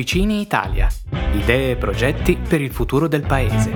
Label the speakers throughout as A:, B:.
A: Officine Italia. Idee e progetti per il futuro del Paese.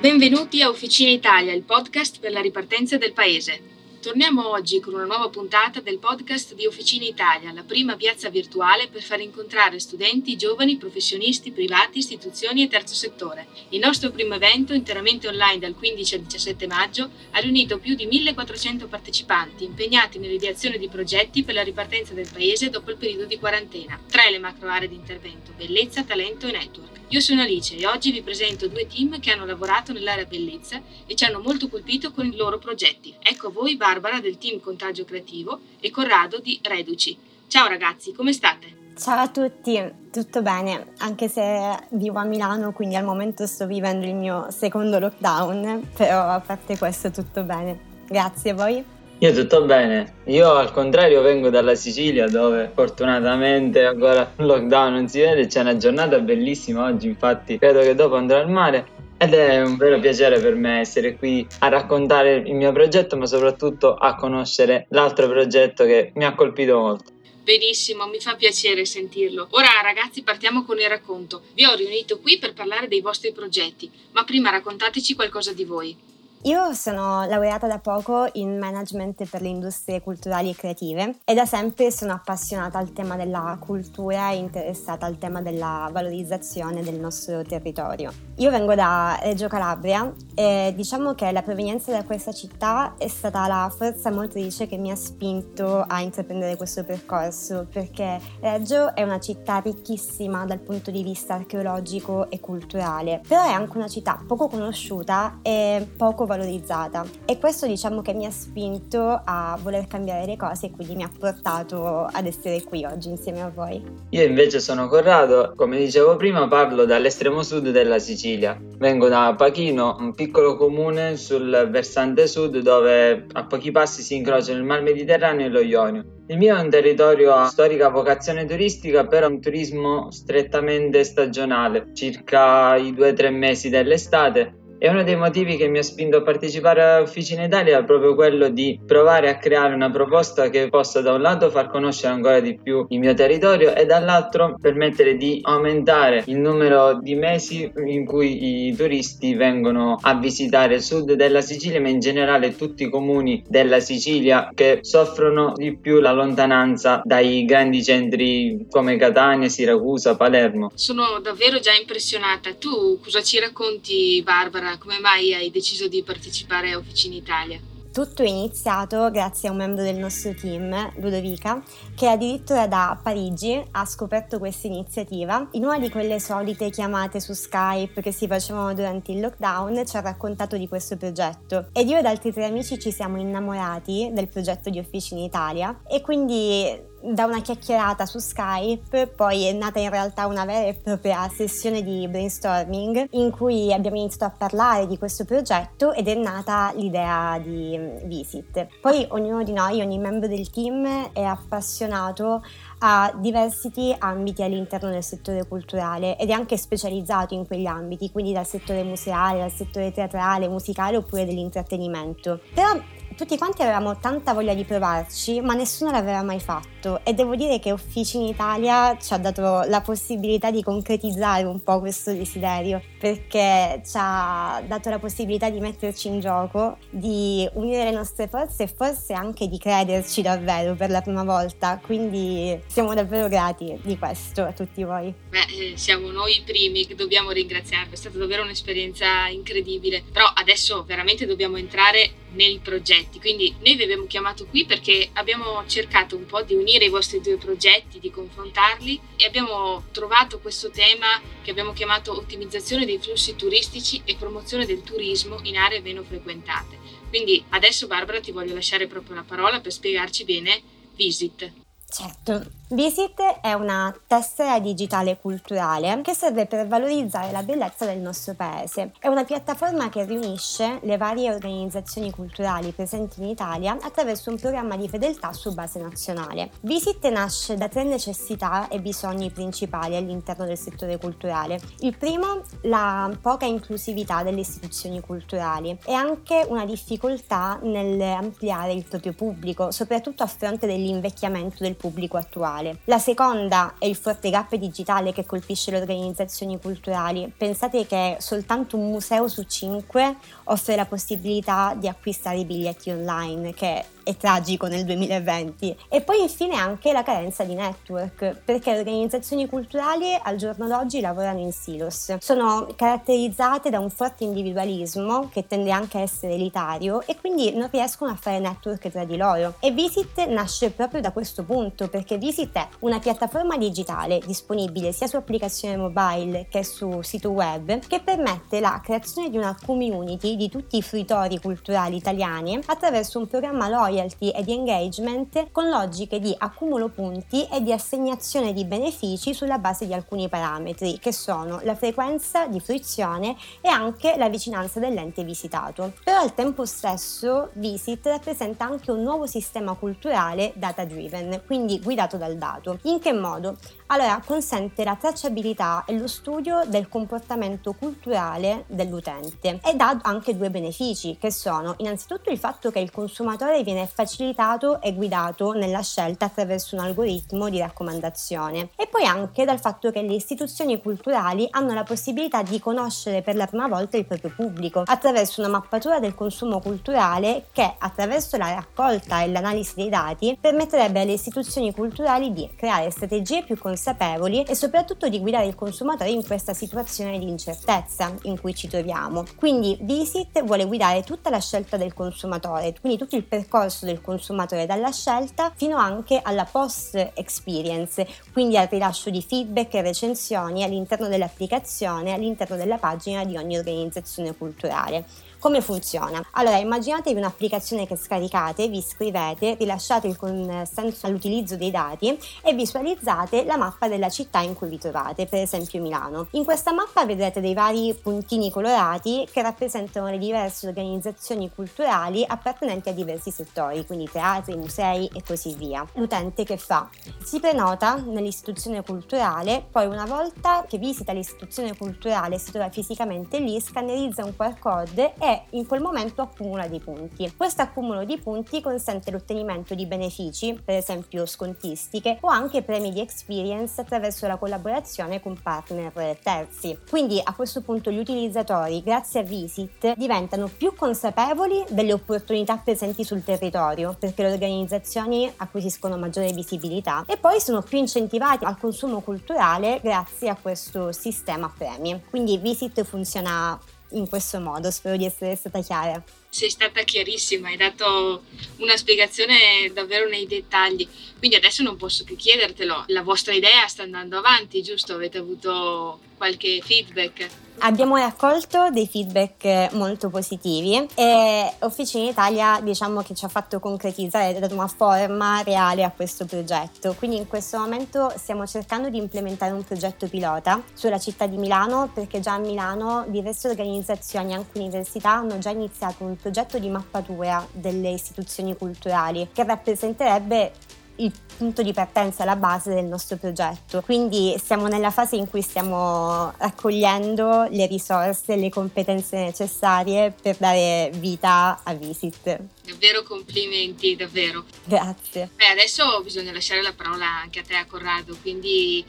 B: Benvenuti a Officine Italia, il podcast per la ripartenza del Paese. Torniamo oggi con una nuova puntata del podcast di Officina Italia, la prima piazza virtuale per far incontrare studenti, giovani, professionisti, privati, istituzioni e terzo settore. Il nostro primo evento, interamente online dal 15 al 17 maggio, ha riunito più di 1400 partecipanti impegnati nell'ideazione di progetti per la ripartenza del paese dopo il periodo di quarantena. Tre le macro aree di intervento, bellezza, talento e network. Io sono Alice e oggi vi presento due team che hanno lavorato nell'area bellezza e ci hanno molto colpito con i loro progetti. Ecco a voi Barbara del team Contagio Creativo e Corrado di Reduci. Ciao ragazzi, come state?
C: Ciao a tutti, tutto bene, anche se vivo a Milano, quindi al momento sto vivendo il mio secondo lockdown, però a parte questo tutto bene. Grazie a voi.
D: Io tutto bene, io al contrario vengo dalla Sicilia dove fortunatamente ancora il lockdown non si vede, c'è una giornata bellissima oggi, infatti credo che dopo andrò al mare ed è un vero piacere per me essere qui a raccontare il mio progetto ma soprattutto a conoscere l'altro progetto che mi ha colpito molto.
B: Benissimo, mi fa piacere sentirlo. Ora ragazzi partiamo con il racconto. Vi ho riunito qui per parlare dei vostri progetti, ma prima raccontateci qualcosa di voi.
C: Io sono laureata da poco in management per le industrie culturali e creative e da sempre sono appassionata al tema della cultura e interessata al tema della valorizzazione del nostro territorio. Io vengo da Reggio Calabria e diciamo che la provenienza da questa città è stata la forza motrice che mi ha spinto a intraprendere questo percorso perché Reggio è una città ricchissima dal punto di vista archeologico e culturale, però è anche una città poco conosciuta e poco valorizzata e questo diciamo che mi ha spinto a voler cambiare le cose e quindi mi ha portato ad essere qui oggi insieme a voi.
D: Io invece sono Corrado, come dicevo prima parlo dall'estremo sud della Sicilia. Vengo da Pachino, un piccolo comune sul versante sud dove a pochi passi si incrociano il Mar Mediterraneo e lo Ionio. Il mio è un territorio a storica vocazione turistica, però un turismo strettamente stagionale, circa i due o tre mesi dell'estate e uno dei motivi che mi ha spinto a partecipare a Officina Italia è proprio quello di provare a creare una proposta che possa da un lato far conoscere ancora di più il mio territorio e dall'altro permettere di aumentare il numero di mesi in cui i turisti vengono a visitare il sud della Sicilia ma in generale tutti i comuni della Sicilia che soffrono di più la lontananza dai grandi centri come Catania, Siracusa, Palermo.
B: Sono davvero già impressionata. Tu cosa ci racconti Barbara? Come mai hai deciso di partecipare a Officina Italia?
C: Tutto è iniziato grazie a un membro del nostro team, Ludovica, che addirittura da Parigi ha scoperto questa iniziativa. In una di quelle solite chiamate su Skype che si facevano durante il lockdown ci ha raccontato di questo progetto ed io ed altri tre amici ci siamo innamorati del progetto di Officina Italia e quindi da una chiacchierata su Skype, poi è nata in realtà una vera e propria sessione di brainstorming in cui abbiamo iniziato a parlare di questo progetto ed è nata l'idea di Visit. Poi ognuno di noi, ogni membro del team è appassionato a diversi ambiti all'interno del settore culturale ed è anche specializzato in quegli ambiti, quindi dal settore museale, dal settore teatrale, musicale oppure dell'intrattenimento. Però tutti quanti avevamo tanta voglia di provarci, ma nessuno l'aveva mai fatto. E devo dire che Officina Italia ci ha dato la possibilità di concretizzare un po' questo desiderio, perché ci ha dato la possibilità di metterci in gioco, di unire le nostre forze e forse anche di crederci davvero per la prima volta, quindi siamo davvero grati di questo a tutti voi.
B: Beh, eh, siamo noi i primi che dobbiamo ringraziarvi, è stata davvero un'esperienza incredibile, però adesso veramente dobbiamo entrare nei progetti. Quindi noi vi abbiamo chiamato qui perché abbiamo cercato un po' di unire i vostri due progetti, di confrontarli e abbiamo trovato questo tema che abbiamo chiamato ottimizzazione dei flussi turistici e promozione del turismo in aree meno frequentate. Quindi adesso Barbara ti voglio lasciare proprio la parola per spiegarci bene Visit.
C: Certo, Visit è una tessera digitale culturale che serve per valorizzare la bellezza del nostro paese. È una piattaforma che riunisce le varie organizzazioni culturali presenti in Italia attraverso un programma di fedeltà su base nazionale. Visit nasce da tre necessità e bisogni principali all'interno del settore culturale. Il primo, la poca inclusività delle istituzioni culturali e anche una difficoltà nell'ampliare il proprio pubblico, soprattutto a fronte dell'invecchiamento del pubblico attuale culturale. La seconda è il forte gap digitale che colpisce le organizzazioni culturali. Pensate che soltanto un museo su cinque offre la possibilità di acquistare i biglietti online, che è tragico nel 2020. E poi infine anche la carenza di network, perché le organizzazioni culturali al giorno d'oggi lavorano in silos. Sono caratterizzate da un forte individualismo che tende anche a essere elitario e quindi non riescono a fare network tra di loro. E Visit nasce proprio da questo punto, perché Visit è una piattaforma digitale disponibile sia su applicazione mobile che su sito web che permette la creazione di una community di tutti i fruitori culturali italiani attraverso un programma loyal loyalty e di engagement con logiche di accumulo punti e di assegnazione di benefici sulla base di alcuni parametri che sono la frequenza di fruizione e anche la vicinanza dell'ente visitato. Però al tempo stesso Visit rappresenta anche un nuovo sistema culturale data driven, quindi guidato dal dato. In che modo? Allora, consente la tracciabilità e lo studio del comportamento culturale dell'utente e dà anche due benefici che sono innanzitutto il fatto che il consumatore viene facilitato e guidato nella scelta attraverso un algoritmo di raccomandazione e poi anche dal fatto che le istituzioni culturali hanno la possibilità di conoscere per la prima volta il proprio pubblico attraverso una mappatura del consumo culturale che attraverso la raccolta e l'analisi dei dati permetterebbe alle istituzioni culturali di creare strategie più consapevoli e soprattutto di guidare il consumatore in questa situazione di incertezza in cui ci troviamo. Quindi Visit vuole guidare tutta la scelta del consumatore, quindi tutto il percorso percorso del consumatore dalla scelta fino anche alla post experience, quindi al rilascio di feedback e recensioni all'interno dell'applicazione, all'interno della pagina di ogni organizzazione culturale. Come funziona? Allora, immaginatevi un'applicazione che scaricate, vi iscrivete, rilasciate il consenso all'utilizzo dei dati e visualizzate la mappa della città in cui vi trovate, per esempio Milano. In questa mappa vedrete dei vari puntini colorati che rappresentano le diverse organizzazioni culturali appartenenti a diversi settori, quindi teatri, musei e così via. L'utente che fa? Si prenota nell'istituzione culturale, poi una volta che visita l'istituzione culturale e si trova fisicamente lì, scannerizza un QR code e e in quel momento accumula dei punti. Questo accumulo di punti consente l'ottenimento di benefici, per esempio scontistiche o anche premi di experience attraverso la collaborazione con partner terzi. Quindi a questo punto gli utilizzatori, grazie a Visit, diventano più consapevoli delle opportunità presenti sul territorio perché le organizzazioni acquisiscono maggiore visibilità e poi sono più incentivati al consumo culturale grazie a questo sistema premi. Quindi Visit funziona in questo modo, spero di essere stata chiara.
B: Sei stata chiarissima, hai dato una spiegazione davvero nei dettagli, quindi adesso non posso che chiedertelo, la vostra idea sta andando avanti, giusto? Avete avuto qualche feedback?
C: Abbiamo raccolto dei feedback molto positivi e Officina Italia diciamo che ci ha fatto concretizzare, ha dato una forma reale a questo progetto. Quindi in questo momento stiamo cercando di implementare un progetto pilota sulla città di Milano perché già a Milano diverse organizzazioni, anche università, hanno già iniziato un progetto di mappatura delle istituzioni culturali che rappresenterebbe il punto di partenza, la base del nostro progetto. Quindi siamo nella fase in cui stiamo raccogliendo le risorse e le competenze necessarie per dare vita a Visit.
B: Davvero complimenti, davvero.
C: Grazie.
B: Beh, adesso bisogna lasciare la parola anche a te, a Corrado, quindi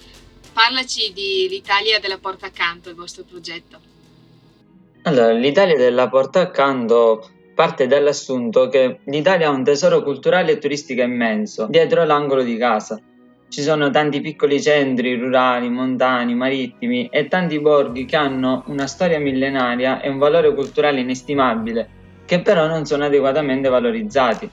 B: parlaci di l'Italia della Porta Accanto, il vostro progetto.
D: Allora, l'Italia della Porta Accanto parte dall'assunto che l'Italia ha un tesoro culturale e turistico immenso dietro l'angolo di casa. Ci sono tanti piccoli centri rurali, montani, marittimi e tanti borghi che hanno una storia millenaria e un valore culturale inestimabile, che però non sono adeguatamente valorizzati.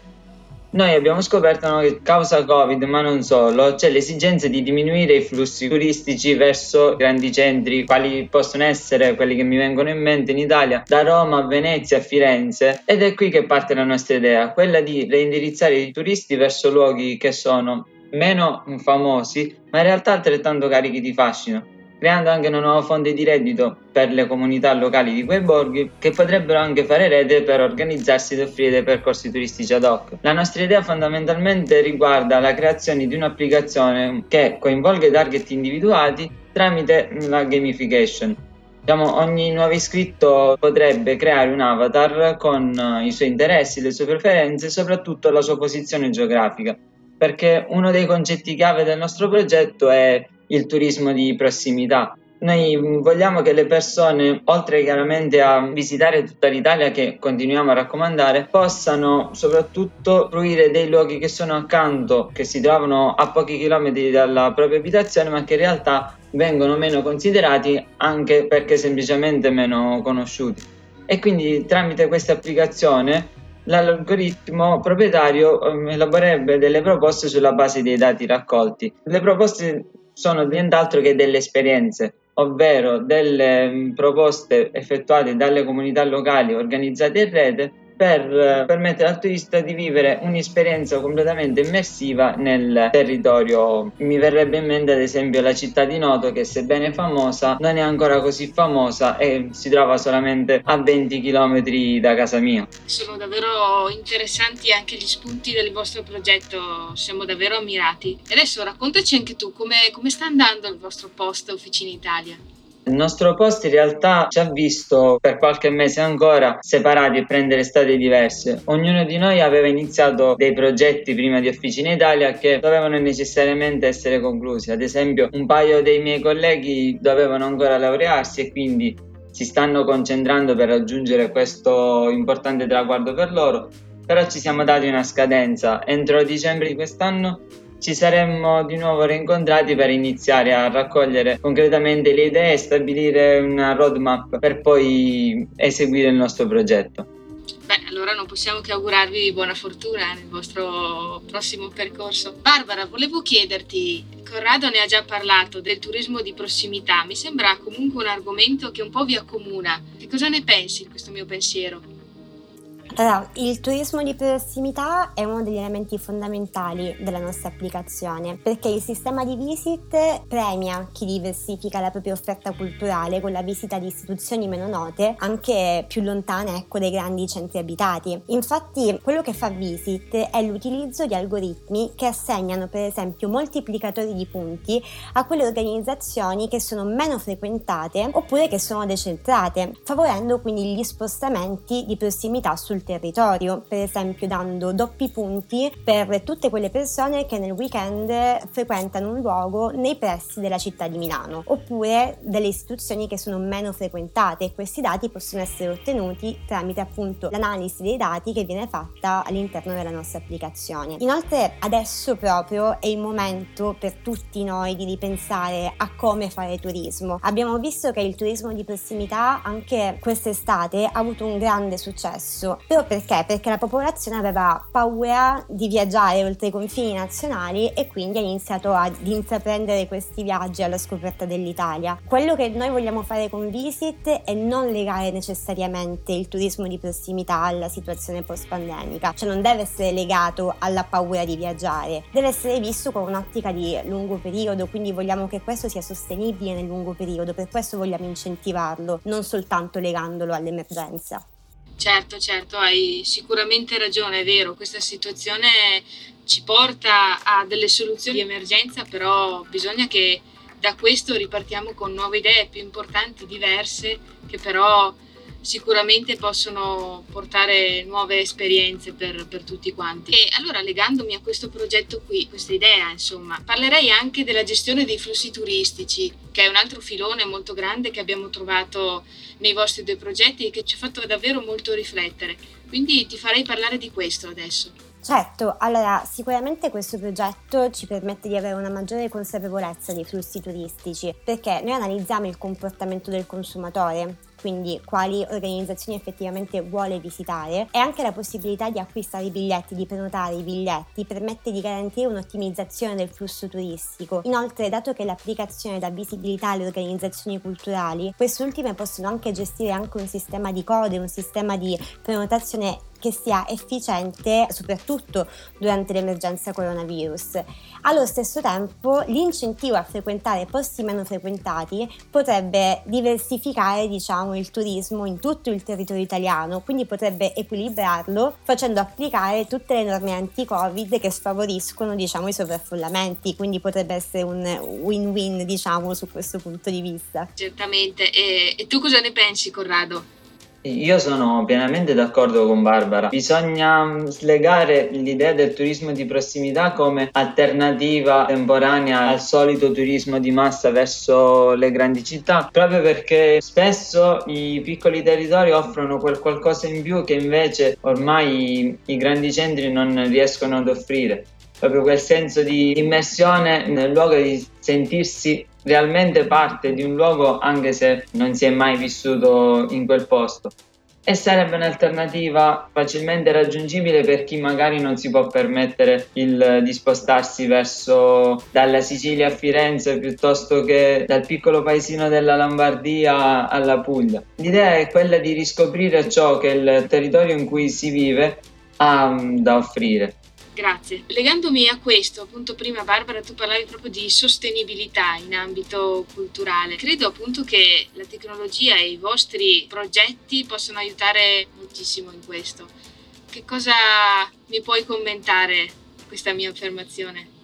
D: Noi abbiamo scoperto che causa Covid, ma non solo, c'è l'esigenza di diminuire i flussi turistici verso grandi centri, quali possono essere quelli che mi vengono in mente in Italia, da Roma a Venezia a Firenze. Ed è qui che parte la nostra idea, quella di reindirizzare i turisti verso luoghi che sono meno famosi, ma in realtà altrettanto carichi di fascino creando anche una nuova fonte di reddito per le comunità locali di quei borghi che potrebbero anche fare rete per organizzarsi ed offrire dei percorsi turistici ad hoc. La nostra idea fondamentalmente riguarda la creazione di un'applicazione che coinvolga i target individuati tramite la gamification. Diciamo, ogni nuovo iscritto potrebbe creare un avatar con i suoi interessi, le sue preferenze e soprattutto la sua posizione geografica, perché uno dei concetti chiave del nostro progetto è il turismo di prossimità. Noi vogliamo che le persone, oltre chiaramente a visitare tutta l'Italia che continuiamo a raccomandare, possano soprattutto fruire dei luoghi che sono accanto, che si trovano a pochi chilometri dalla propria abitazione, ma che in realtà vengono meno considerati anche perché semplicemente meno conosciuti. E quindi tramite questa applicazione l'algoritmo proprietario ehm, elaborerebbe delle proposte sulla base dei dati raccolti. Le proposte sono nient'altro che delle esperienze, ovvero delle mm, proposte effettuate dalle comunità locali organizzate in rete per eh, permettere al turista di vivere un'esperienza completamente immersiva nel territorio. Mi verrebbe in mente ad esempio la città di Noto che sebbene famosa non è ancora così famosa e si trova solamente a 20 km da casa mia.
B: Sono davvero interessanti anche gli spunti del vostro progetto, siamo davvero ammirati. E adesso raccontaci anche tu come, come sta andando il vostro post Officina Italia.
D: Il nostro post in realtà ci ha visto per qualche mese ancora separati e prendere strade diverse. Ognuno di noi aveva iniziato dei progetti prima di Officina Italia che dovevano necessariamente essere conclusi. Ad esempio, un paio dei miei colleghi dovevano ancora laurearsi e quindi si stanno concentrando per raggiungere questo importante traguardo per loro. Però ci siamo dati una scadenza. Entro dicembre di quest'anno ci saremmo di nuovo rincontrati per iniziare a raccogliere concretamente le idee e stabilire una roadmap per poi eseguire il nostro progetto.
B: Beh, allora non possiamo che augurarvi buona fortuna nel vostro prossimo percorso. Barbara, volevo chiederti, Corrado ne ha già parlato del turismo di prossimità, mi sembra comunque un argomento che un po' vi accomuna. Che cosa ne pensi di questo mio pensiero?
C: Allora, il turismo di prossimità è uno degli elementi fondamentali della nostra applicazione perché il sistema di visit premia chi diversifica la propria offerta culturale con la visita di istituzioni meno note, anche più lontane ecco, dai grandi centri abitati. Infatti, quello che fa Visit è l'utilizzo di algoritmi che assegnano per esempio moltiplicatori di punti a quelle organizzazioni che sono meno frequentate oppure che sono decentrate, favorendo quindi gli spostamenti di prossimità sul territorio, per esempio dando doppi punti per tutte quelle persone che nel weekend frequentano un luogo nei pressi della città di Milano, oppure delle istituzioni che sono meno frequentate questi dati possono essere ottenuti tramite appunto l'analisi dei dati che viene fatta all'interno della nostra applicazione. Inoltre adesso proprio è il momento per tutti noi di ripensare a come fare turismo. Abbiamo visto che il turismo di prossimità anche quest'estate ha avuto un grande successo, però perché? Perché la popolazione aveva paura di viaggiare oltre i confini nazionali e quindi ha iniziato ad intraprendere questi viaggi alla scoperta dell'Italia. Quello che noi vogliamo fare con Visit è non legare necessariamente il turismo di prossimità alla situazione post-pandemica, cioè non deve essere legato alla paura di viaggiare, deve essere visto con un'ottica di lungo periodo, quindi vogliamo che questo sia sostenibile nel lungo periodo, per questo vogliamo incentivarlo, non soltanto legandolo all'emergenza.
B: Certo, certo, hai sicuramente ragione, è vero, questa situazione ci porta a delle soluzioni di emergenza, però bisogna che da questo ripartiamo con nuove idee più importanti, diverse, che però sicuramente possono portare nuove esperienze per, per, tutti quanti. E allora legandomi a questo progetto qui, questa idea, insomma, parlerei anche della gestione dei flussi turistici, che è un altro filone molto grande che abbiamo trovato nei vostri due progetti e che ci ha fatto davvero molto riflettere. Quindi ti farei parlare di questo adesso.
C: Certo, allora sicuramente questo progetto ci permette di avere una maggiore consapevolezza dei flussi turistici perché noi analizziamo il comportamento del consumatore, quindi quali organizzazioni effettivamente vuole visitare e anche la possibilità di acquistare i biglietti, di prenotare i biglietti permette di garantire un'ottimizzazione del flusso turistico. Inoltre, dato che l'applicazione dà visibilità alle organizzazioni culturali, queste ultime possono anche gestire anche un sistema di code, un sistema di prenotazione che sia efficiente soprattutto durante l'emergenza coronavirus. Allo stesso tempo l'incentivo a frequentare posti meno frequentati potrebbe diversificare diciamo, il turismo in tutto il territorio italiano, quindi potrebbe equilibrarlo facendo applicare tutte le norme anti-Covid che sfavoriscono diciamo, i sovraffollamenti, quindi potrebbe essere un win-win diciamo, su questo punto di vista.
B: Certamente, e, e tu cosa ne pensi Corrado?
D: Io sono pienamente d'accordo con Barbara. Bisogna slegare l'idea del turismo di prossimità come alternativa temporanea al solito turismo di massa verso le grandi città, proprio perché spesso i piccoli territori offrono quel qualcosa in più che invece ormai i grandi centri non riescono ad offrire. Proprio quel senso di immersione nel luogo di sentirsi realmente parte di un luogo anche se non si è mai vissuto in quel posto e sarebbe un'alternativa facilmente raggiungibile per chi magari non si può permettere il, di spostarsi verso dalla Sicilia a Firenze piuttosto che dal piccolo paesino della Lombardia alla Puglia. L'idea è quella di riscoprire ciò che il territorio in cui si vive ha da offrire.
B: Grazie. Legandomi a questo, appunto prima Barbara tu parlavi proprio di sostenibilità in ambito culturale. Credo appunto che la tecnologia e i vostri progetti possano aiutare moltissimo in questo. Che cosa mi puoi commentare questa mia affermazione?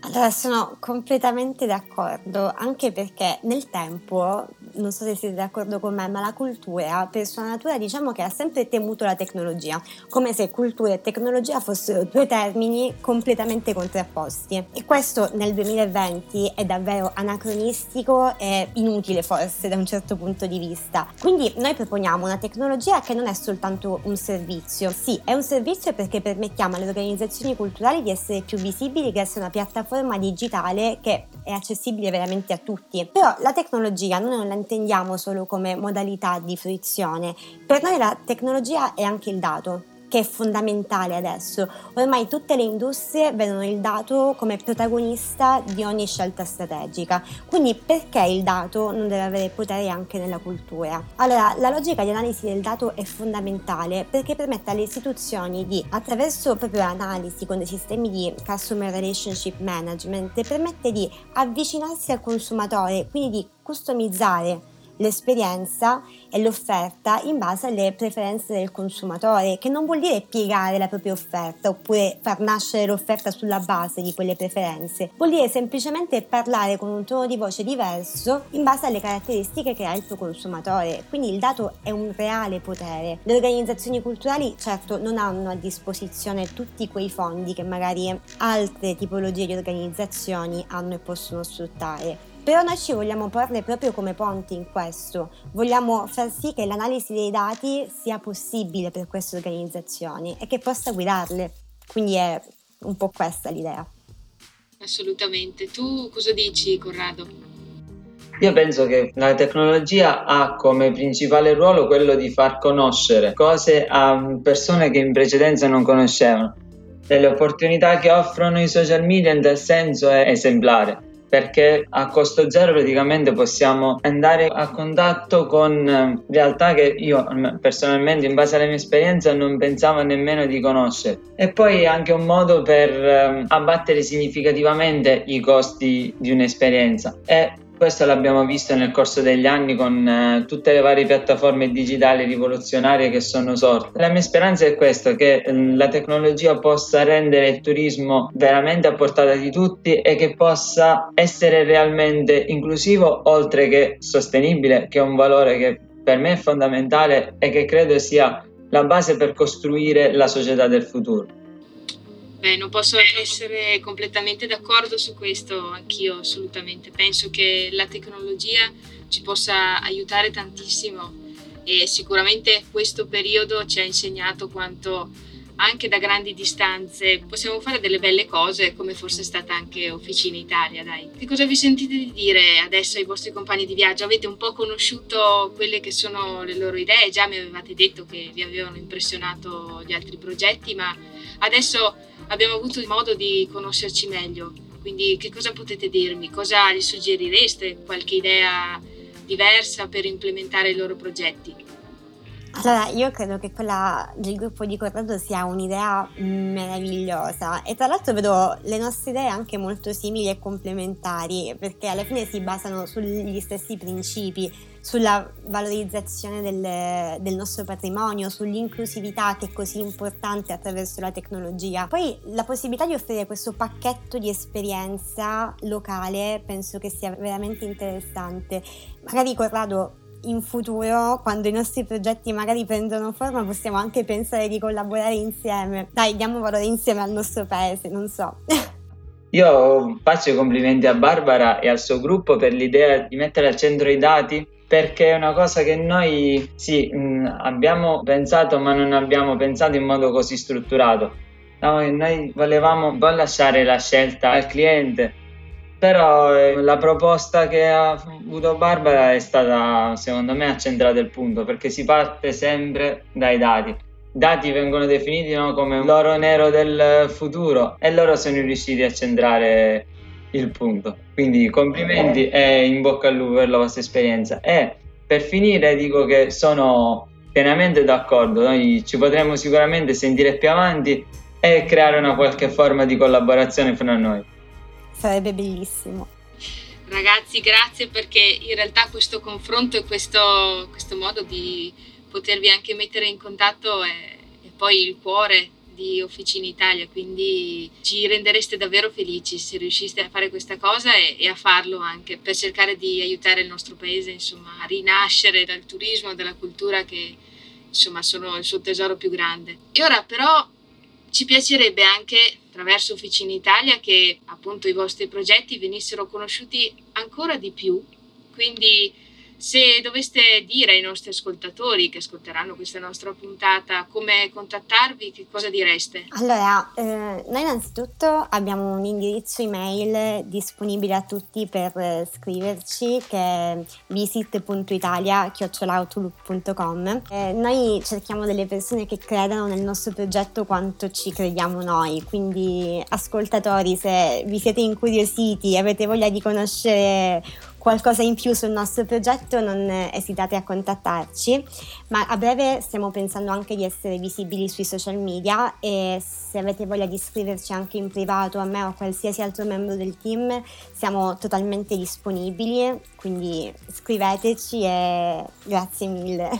C: Allora, sono completamente d'accordo, anche perché nel tempo, non so se siete d'accordo con me, ma la cultura per sua natura diciamo che ha sempre temuto la tecnologia, come se cultura e tecnologia fossero due termini completamente contrapposti. E questo nel 2020 è davvero anacronistico e inutile forse da un certo punto di vista. Quindi noi proponiamo una tecnologia che non è soltanto un servizio, sì, è un servizio perché permettiamo alle organizzazioni culturali di essere più visibili grazie a una piattaforma digitale che è accessibile veramente a tutti. Però la tecnologia non la intendiamo solo come modalità di fruizione, per noi la tecnologia è anche il dato che è fondamentale adesso. Ormai tutte le industrie vedono il dato come protagonista di ogni scelta strategica. Quindi perché il dato non deve avere potere anche nella cultura? Allora, la logica di analisi del dato è fondamentale perché permette alle istituzioni di, attraverso proprio l'analisi con dei sistemi di customer relationship management, permette di avvicinarsi al consumatore, quindi di customizzare l'esperienza e l'offerta in base alle preferenze del consumatore, che non vuol dire piegare la propria offerta oppure far nascere l'offerta sulla base di quelle preferenze, vuol dire semplicemente parlare con un tono di voce diverso in base alle caratteristiche che ha il tuo consumatore. Quindi il dato è un reale potere. Le organizzazioni culturali certo non hanno a disposizione tutti quei fondi che magari altre tipologie di organizzazioni hanno e possono sfruttare però noi ci vogliamo porre proprio come ponti in questo, vogliamo far sì che l'analisi dei dati sia possibile per queste organizzazioni e che possa guidarle, quindi è un po' questa l'idea.
B: Assolutamente. Tu cosa dici, Corrado?
D: Io penso che la tecnologia ha come principale ruolo quello di far conoscere cose a persone che in precedenza non conoscevano. E le opportunità che offrono i social media in tal senso è esemplare perché a costo zero praticamente possiamo andare a contatto con eh, realtà che io personalmente in base alla mia esperienza non pensavo nemmeno di conoscere. E poi è anche un modo per eh, abbattere significativamente i costi di un'esperienza. E questo l'abbiamo visto nel corso degli anni con eh, tutte le varie piattaforme digitali rivoluzionarie che sono sorte. La mia speranza è questa, che eh, la tecnologia possa rendere il turismo veramente a portata di tutti e che possa essere realmente inclusivo oltre che sostenibile, che è un valore che per me è fondamentale e che credo sia la base per costruire la società del futuro.
B: Beh, non posso essere completamente d'accordo su questo, anch'io assolutamente. Penso che la tecnologia ci possa aiutare tantissimo e sicuramente questo periodo ci ha insegnato quanto anche da grandi distanze possiamo fare delle belle cose come forse è stata anche Officina Italia, dai. Che cosa vi sentite di dire adesso ai vostri compagni di viaggio? Avete un po' conosciuto quelle che sono le loro idee, già mi avevate detto che vi avevano impressionato gli altri progetti, ma adesso abbiamo avuto modo di conoscerci meglio. Quindi che cosa potete dirmi? Cosa gli suggerireste? Qualche idea diversa per implementare i loro progetti?
C: Allora, io credo che quella del gruppo di Corrado sia un'idea meravigliosa e tra l'altro vedo le nostre idee anche molto simili e complementari perché alla fine si basano sugli stessi principi, sulla valorizzazione del, del nostro patrimonio, sull'inclusività che è così importante attraverso la tecnologia. Poi la possibilità di offrire questo pacchetto di esperienza locale penso che sia veramente interessante. Magari Corrado in futuro, quando i nostri progetti magari prendono forma, possiamo anche pensare di collaborare insieme. Dai, diamo valore insieme al nostro paese, non so.
D: Io faccio i complimenti a Barbara e al suo gruppo per l'idea di mettere al centro i dati perché è una cosa che noi sì, mh, abbiamo pensato ma non abbiamo pensato in modo così strutturato. Noi, noi volevamo un po' lasciare la scelta al cliente però eh, la proposta che ha avuto Barbara è stata, secondo me, a centrare il punto, perché si parte sempre dai dati. Dati vengono definiti no, come l'oro nero del futuro e loro sono riusciti a centrare il punto. Quindi complimenti e in bocca al lupo per la vostra esperienza. E per finire dico che sono pienamente d'accordo, noi ci potremo sicuramente sentire più avanti e creare una qualche forma di collaborazione fra noi
C: sarebbe bellissimo.
B: Ragazzi, grazie perché in realtà questo confronto e questo, questo modo di potervi anche mettere in contatto è, è poi il cuore di Officina Italia, quindi ci rendereste davvero felici se riusciste a fare questa cosa e, e, a farlo anche per cercare di aiutare il nostro paese insomma, a rinascere dal turismo, dalla cultura che insomma sono il suo tesoro più grande. E ora però ci piacerebbe anche attraverso Officina Italia che appunto i vostri progetti venissero conosciuti ancora di più. Quindi se doveste dire ai nostri ascoltatori che ascolteranno questa nostra puntata come contattarvi, che cosa direste?
C: Allora, eh, noi innanzitutto abbiamo un indirizzo email disponibile a tutti per eh, scriverci che è visit.italia.com. Eh, noi cerchiamo delle persone che credano nel nostro progetto quanto ci crediamo noi, quindi ascoltatori, se vi siete incuriositi, avete voglia di conoscere qualcosa in più sul nostro progetto non esitate a contattarci, ma a breve stiamo pensando anche di essere visibili sui social media e se avete voglia di scriverci anche in privato a me o a qualsiasi altro membro del team siamo totalmente disponibili, quindi scriveteci e grazie mille.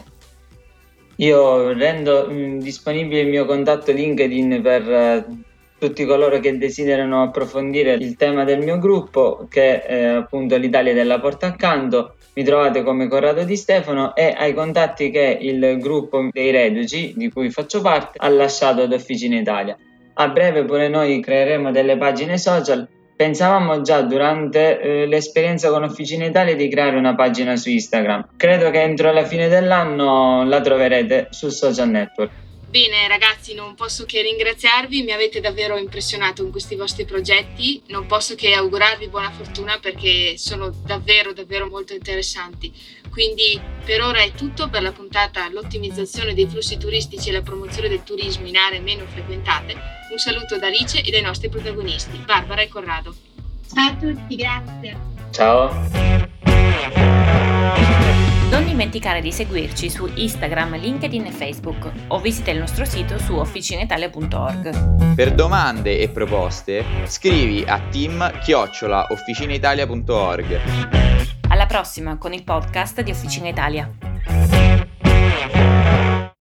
D: Io rendo mm, disponibile il mio contatto LinkedIn per tutti coloro che desiderano approfondire il tema del mio gruppo, che è appunto l'Italia della Porta Accanto. Mi trovate come Corrado Di Stefano e ai contatti che il gruppo dei Reduci, di cui faccio parte, ha lasciato ad Officina Italia. A breve pure noi creeremo delle pagine social. Pensavamo già durante eh, l'esperienza con Officina Italia di creare una pagina su Instagram. Credo che entro la fine dell'anno la troverete sul social network.
B: Bene ragazzi, non posso che ringraziarvi, mi avete davvero impressionato con questi vostri progetti, non posso che augurarvi buona fortuna perché sono davvero davvero molto interessanti. Quindi per ora è tutto per la puntata l'ottimizzazione dei flussi turistici e la promozione del turismo in aree meno frequentate. Un saluto da Alice e dai nostri protagonisti, Barbara e Corrado.
C: Ciao a tutti, grazie.
D: Ciao.
E: Non dimenticare di seguirci su Instagram, LinkedIn e Facebook o visita il nostro sito su officinitalia.org.
F: Per domande e proposte scrivi a team-officinaitalia.org.
E: Alla prossima con il podcast di Officina Italia.